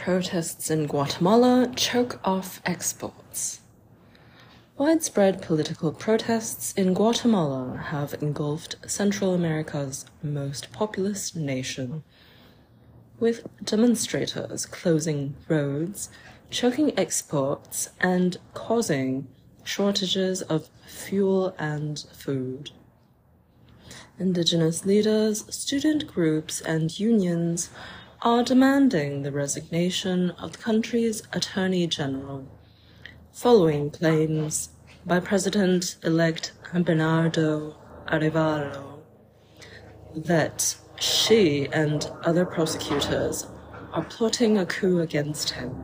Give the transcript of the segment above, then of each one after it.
Protests in Guatemala choke off exports. Widespread political protests in Guatemala have engulfed Central America's most populous nation, with demonstrators closing roads, choking exports, and causing shortages of fuel and food. Indigenous leaders, student groups, and unions are demanding the resignation of the country's Attorney General, following claims by President elect Bernardo Arevalo that she and other prosecutors are plotting a coup against him.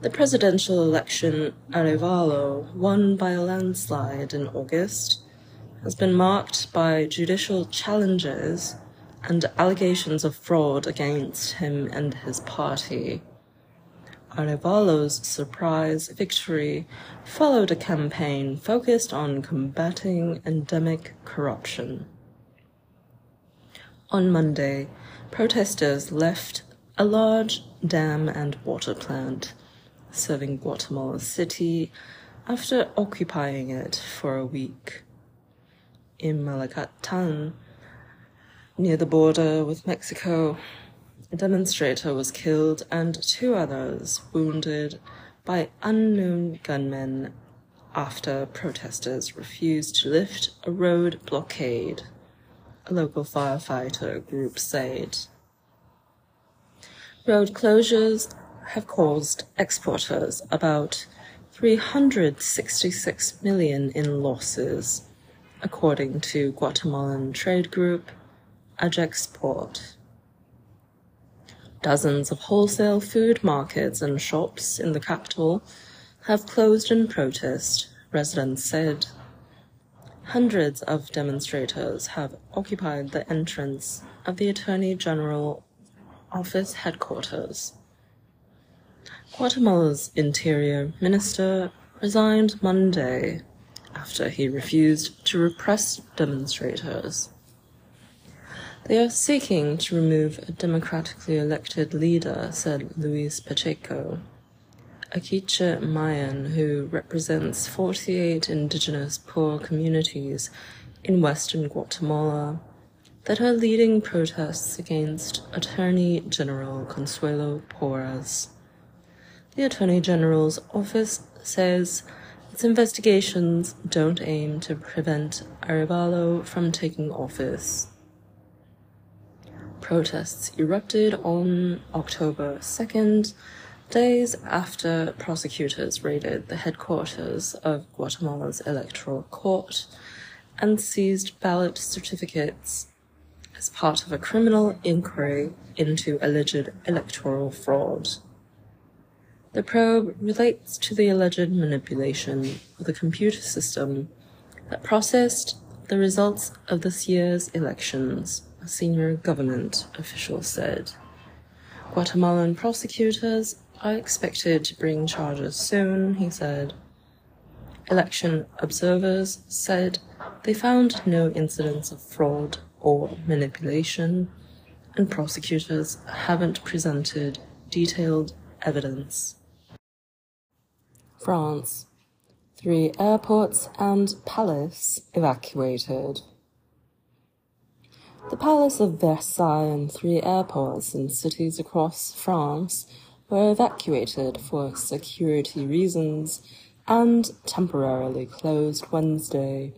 The presidential election Arevalo won by a landslide in August has been marked by judicial challenges and allegations of fraud against him and his party. Arevalo's surprise victory followed a campaign focused on combating endemic corruption. On Monday, protesters left a large dam and water plant serving Guatemala City after occupying it for a week in Malacatan, near the border with Mexico. A demonstrator was killed and two others wounded by unknown gunmen after protesters refused to lift a road blockade, a local firefighter group said. Road closures have caused exporters about 366 million in losses according to Guatemalan trade group Agexport. Dozens of wholesale food markets and shops in the capital have closed in protest, residents said. Hundreds of demonstrators have occupied the entrance of the Attorney General office headquarters. Guatemala's interior minister resigned Monday after he refused to repress demonstrators. They are seeking to remove a democratically elected leader, said Luis Pacheco, a Quiche Mayan who represents 48 indigenous poor communities in western Guatemala that are leading protests against Attorney General Consuelo Porras. The Attorney General's office says its investigations don't aim to prevent Arevalo from taking office. Protests erupted on October 2nd, days after prosecutors raided the headquarters of Guatemala's Electoral Court and seized ballot certificates as part of a criminal inquiry into alleged electoral fraud. The probe relates to the alleged manipulation of the computer system that processed the results of this year's elections, a senior government official said. Guatemalan prosecutors are expected to bring charges soon, he said. Election observers said they found no incidents of fraud or manipulation, and prosecutors haven't presented detailed evidence. France. Three airports and palace evacuated. The Palace of Versailles and three airports in cities across France were evacuated for security reasons and temporarily closed Wednesday,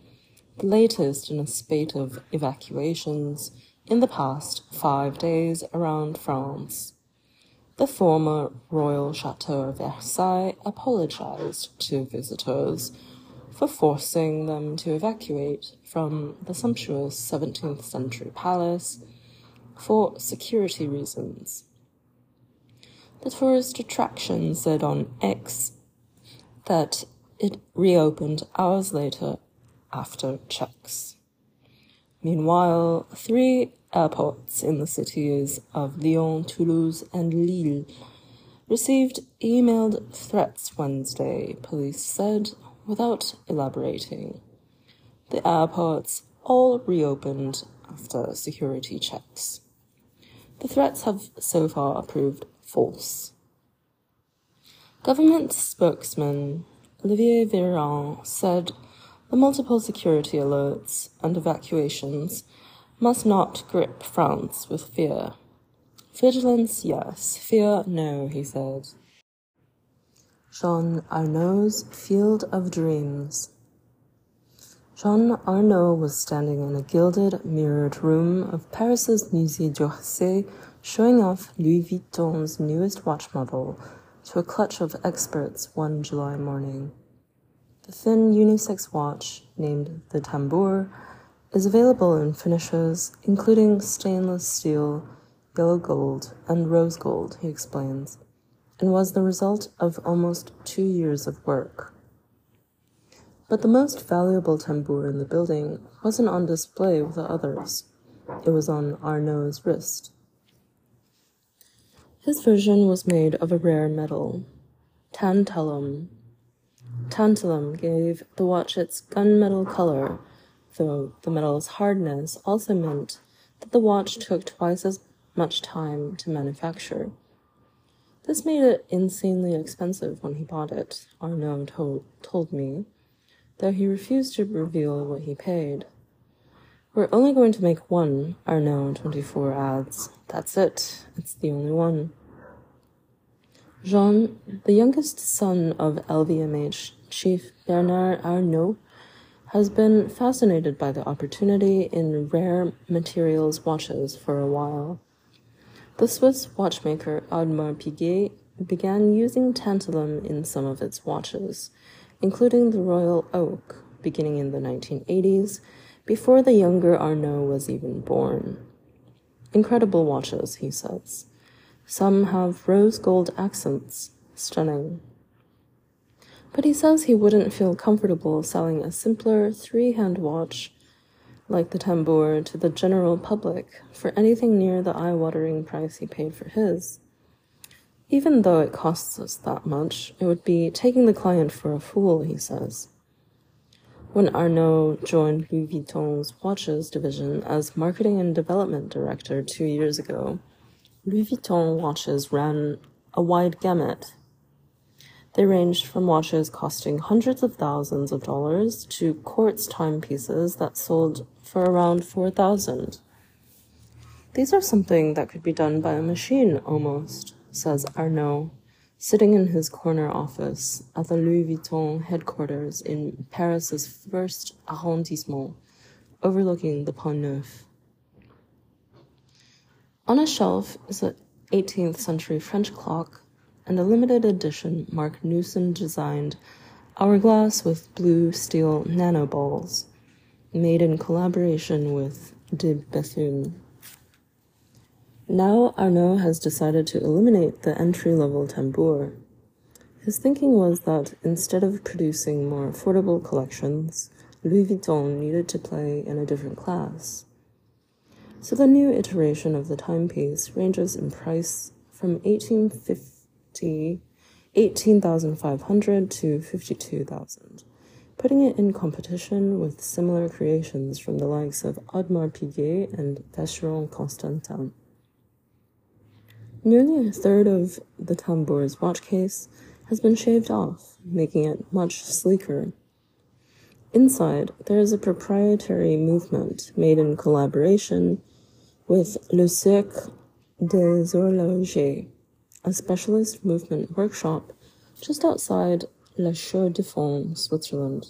the latest in a spate of evacuations in the past five days around France. The former royal Chateau of Versailles apologized to visitors for forcing them to evacuate from the sumptuous 17th century palace for security reasons. The tourist attraction said on X that it reopened hours later after checks. Meanwhile, three airports in the cities of Lyon, Toulouse, and Lille received emailed threats Wednesday, police said, without elaborating. The airports all reopened after security checks. The threats have so far proved false. Government spokesman Olivier Véran said the multiple security alerts and evacuations must not grip France with fear. Vigilance, yes. Fear, no, he said. Jean Arnault's Field of Dreams. Jean Arnault was standing in a gilded, mirrored room of Paris's Musée d'Orsay, showing off Louis Vuitton's newest watch model to a clutch of experts one July morning. The thin unisex watch, named the Tambour, is available in finishes including stainless steel, yellow gold, and rose gold, he explains, and was the result of almost two years of work. But the most valuable tambour in the building wasn't on display with the others. It was on Arnault's wrist. His version was made of a rare metal, tantalum. Tantalum gave the watch its gunmetal color, though the metal's hardness also meant that the watch took twice as much time to manufacture. This made it insanely expensive when he bought it, Arnault told, told me, though he refused to reveal what he paid. We're only going to make one, Arnault 24 adds. That's it. It's the only one. Jean, the youngest son of LVMH chief Bernard Arnault, has been fascinated by the opportunity in rare materials watches for a while. The Swiss watchmaker Audemars Piguet began using tantalum in some of its watches, including the Royal Oak, beginning in the 1980s, before the younger Arnault was even born. Incredible watches, he says. Some have rose gold accents. Stunning. But he says he wouldn't feel comfortable selling a simpler three hand watch like the tambour to the general public for anything near the eye watering price he paid for his. Even though it costs us that much, it would be taking the client for a fool, he says. When Arnault joined Louis Vuitton's watches division as marketing and development director two years ago, Louis Vuitton watches ran a wide gamut. They ranged from watches costing hundreds of thousands of dollars to quartz timepieces that sold for around 4000 These are something that could be done by a machine almost says Arnault, sitting in his corner office at the Louis Vuitton headquarters in Paris's first arrondissement, overlooking the Pont Neuf. On a shelf is an 18th century French clock and a limited edition Marc Newson designed hourglass with blue steel nanoballs, made in collaboration with de Bethune. Now Arnault has decided to eliminate the entry-level tambour. His thinking was that instead of producing more affordable collections, Louis Vuitton needed to play in a different class. So the new iteration of the timepiece ranges in price from 1850 18,500 to 52,000, putting it in competition with similar creations from the likes of Audemars Piguet and Vacheron Constantin. Nearly a third of the tambour's watch case has been shaved off, making it much sleeker. Inside, there is a proprietary movement made in collaboration with Le Cercle des Horlogers, a specialist movement workshop just outside La Chaux-de-Fonds, Switzerland.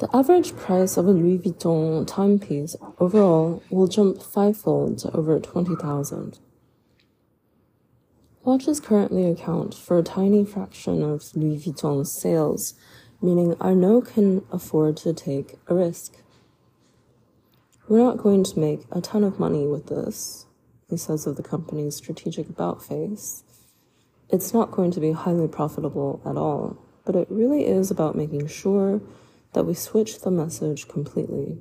The average price of a Louis Vuitton timepiece overall will jump fivefold to over 20,000. Watches currently account for a tiny fraction of Louis Vuitton's sales, meaning Arnault can afford to take a risk. We're not going to make a ton of money with this, he says of the company's strategic about face. It's not going to be highly profitable at all, but it really is about making sure that we switch the message completely.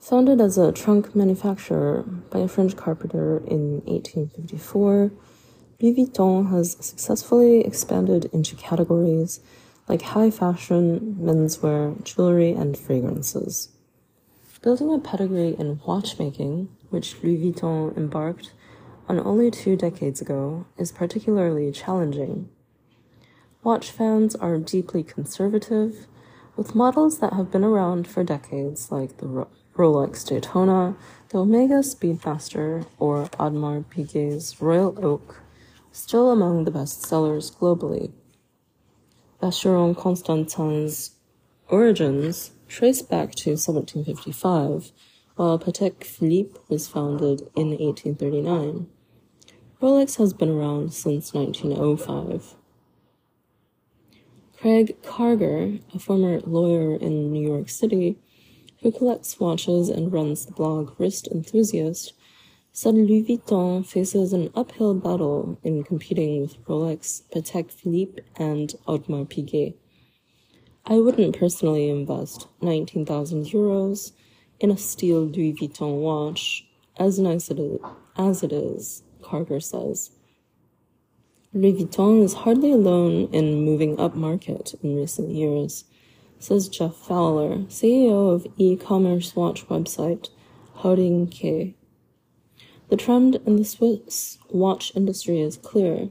Founded as a trunk manufacturer by a French carpenter in 1854, Louis Vuitton has successfully expanded into categories like high fashion, menswear, jewelry, and fragrances. Building a pedigree in watchmaking, which Louis Vuitton embarked on only two decades ago, is particularly challenging. Watch fans are deeply conservative, with models that have been around for decades, like the Rolex Daytona, the Omega Speedmaster, or Audemars Piguet's Royal Oak, still among the best sellers globally. Vacheron Constantin's origins trace back to 1755, while Patek Philippe was founded in 1839. Rolex has been around since 1905. Craig Carger, a former lawyer in New York City who collects watches and runs the blog Wrist Enthusiast, said Louis Vuitton faces an uphill battle in competing with Rolex, Patek Philippe, and Audemars Piguet. I wouldn't personally invest 19,000 euros in a steel Louis Vuitton watch, as nice as it is, Carger says. Louis Vuitton is hardly alone in moving up market in recent years, says Jeff Fowler, CEO of e-commerce watch website Hodinkee. The trend in the Swiss watch industry is clear.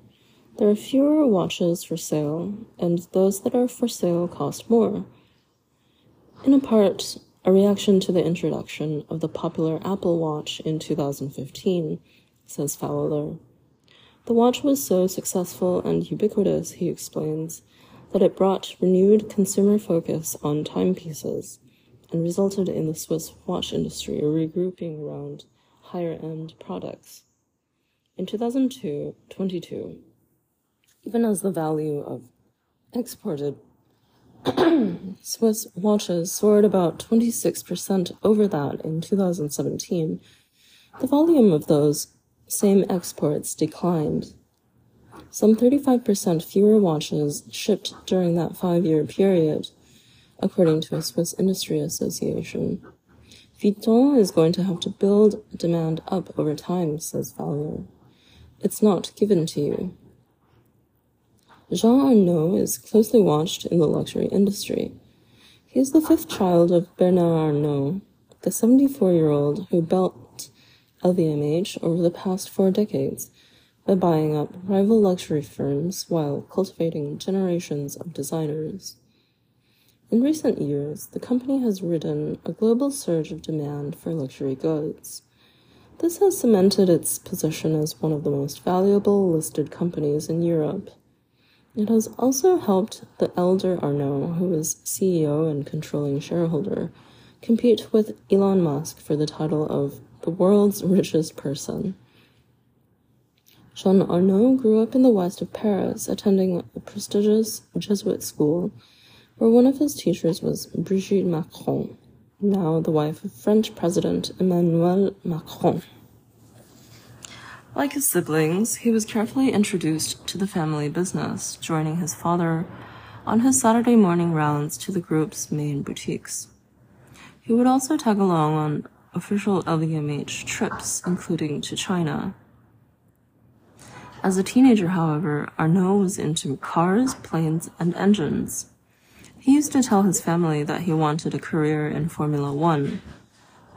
There are fewer watches for sale, and those that are for sale cost more. In a part, a reaction to the introduction of the popular Apple Watch in 2015, says Fowler. The watch was so successful and ubiquitous, he explains, that it brought renewed consumer focus on timepieces and resulted in the Swiss watch industry regrouping around higher end products. In 2022, even as the value of exported Swiss watches soared about 26% over that in 2017, the volume of those same exports declined. Some 35% fewer watches shipped during that five year period, according to a Swiss Industry Association. Vuitton is going to have to build demand up over time, says Fowler. It's not given to you. Jean Arnault is closely watched in the luxury industry. He is the fifth child of Bernard Arnault, the 74 year old who built LVMH over the past four decades by buying up rival luxury firms while cultivating generations of designers. In recent years, the company has ridden a global surge of demand for luxury goods. This has cemented its position as one of the most valuable listed companies in Europe. It has also helped the elder Arnault, who is CEO and controlling shareholder, compete with Elon Musk for the title of the world's richest person. Jean Arnault grew up in the west of Paris, attending a prestigious Jesuit school, where one of his teachers was Brigitte Macron, now the wife of French President Emmanuel Macron. Like his siblings, he was carefully introduced to the family business, joining his father on his Saturday morning rounds to the group's main boutiques. He would also tag along on official LVMH trips, including to China. As a teenager, however, Arnault was into cars, planes, and engines. He used to tell his family that he wanted a career in Formula One.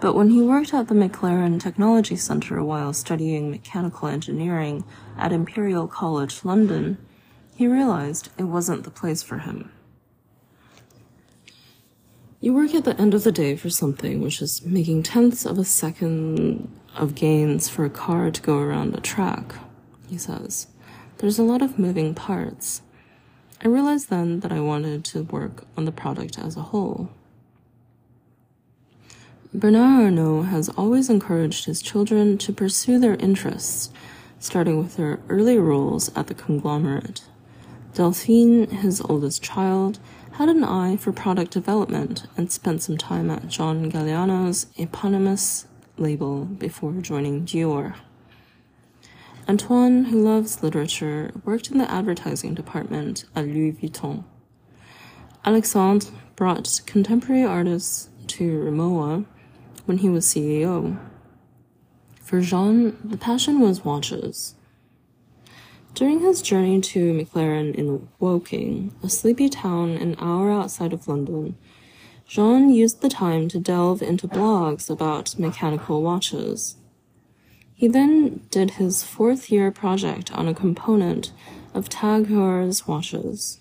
But when he worked at the McLaren Technology Center while studying mechanical engineering at Imperial College London, he realized it wasn't the place for him. You work at the end of the day for something which is making tenths of a second of gains for a car to go around a track, he says. There's a lot of moving parts. I realized then that I wanted to work on the product as a whole. Bernard Arnault has always encouraged his children to pursue their interests, starting with their early roles at the conglomerate. Delphine, his oldest child, had an eye for product development and spent some time at John Galliano's eponymous label before joining Dior. Antoine, who loves literature, worked in the advertising department at Louis Vuitton. Alexandre brought contemporary artists to Rimowa when he was CEO. For Jean, the passion was watches. During his journey to McLaren in Woking, a sleepy town an hour outside of London, Jean used the time to delve into blogs about mechanical watches. He then did his fourth year project on a component of Tag Heuer's watches.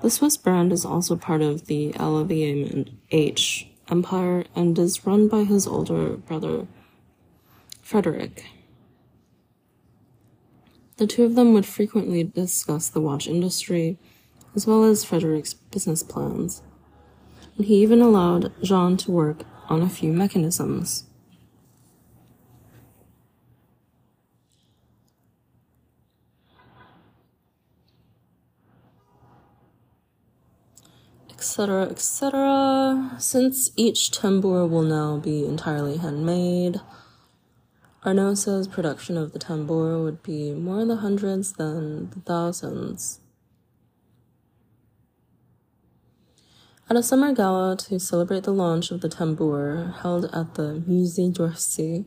The Swiss brand is also part of the LVMH empire and is run by his older brother, Frédéric. The two of them would frequently discuss the watch industry, as well as Frédéric's business plans and he even allowed Jean to work on a few mechanisms. Etc., etc. Since each tambour will now be entirely handmade, Arnault says production of the tambour would be more in the hundreds than the thousands. At a summer gala to celebrate the launch of the tambour held at the Musée d'Orsay,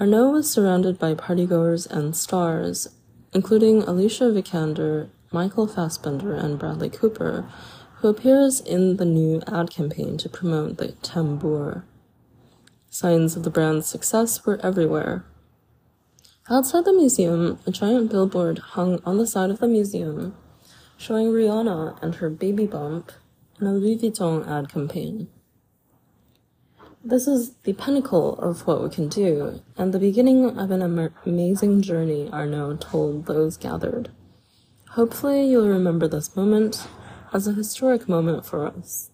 Arnault was surrounded by partygoers and stars, including Alicia Vikander, Michael Fassbender, and Bradley Cooper, who appears in the new ad campaign to promote the tambour. Signs of the brand's success were everywhere. Outside the museum, a giant billboard hung on the side of the museum, showing Rihanna and her baby bump in a Louis Vuitton ad campaign. This is the pinnacle of what we can do, and the beginning of an am- amazing journey, Arnault told those gathered. Hopefully, you'll remember this moment as a historic moment for us.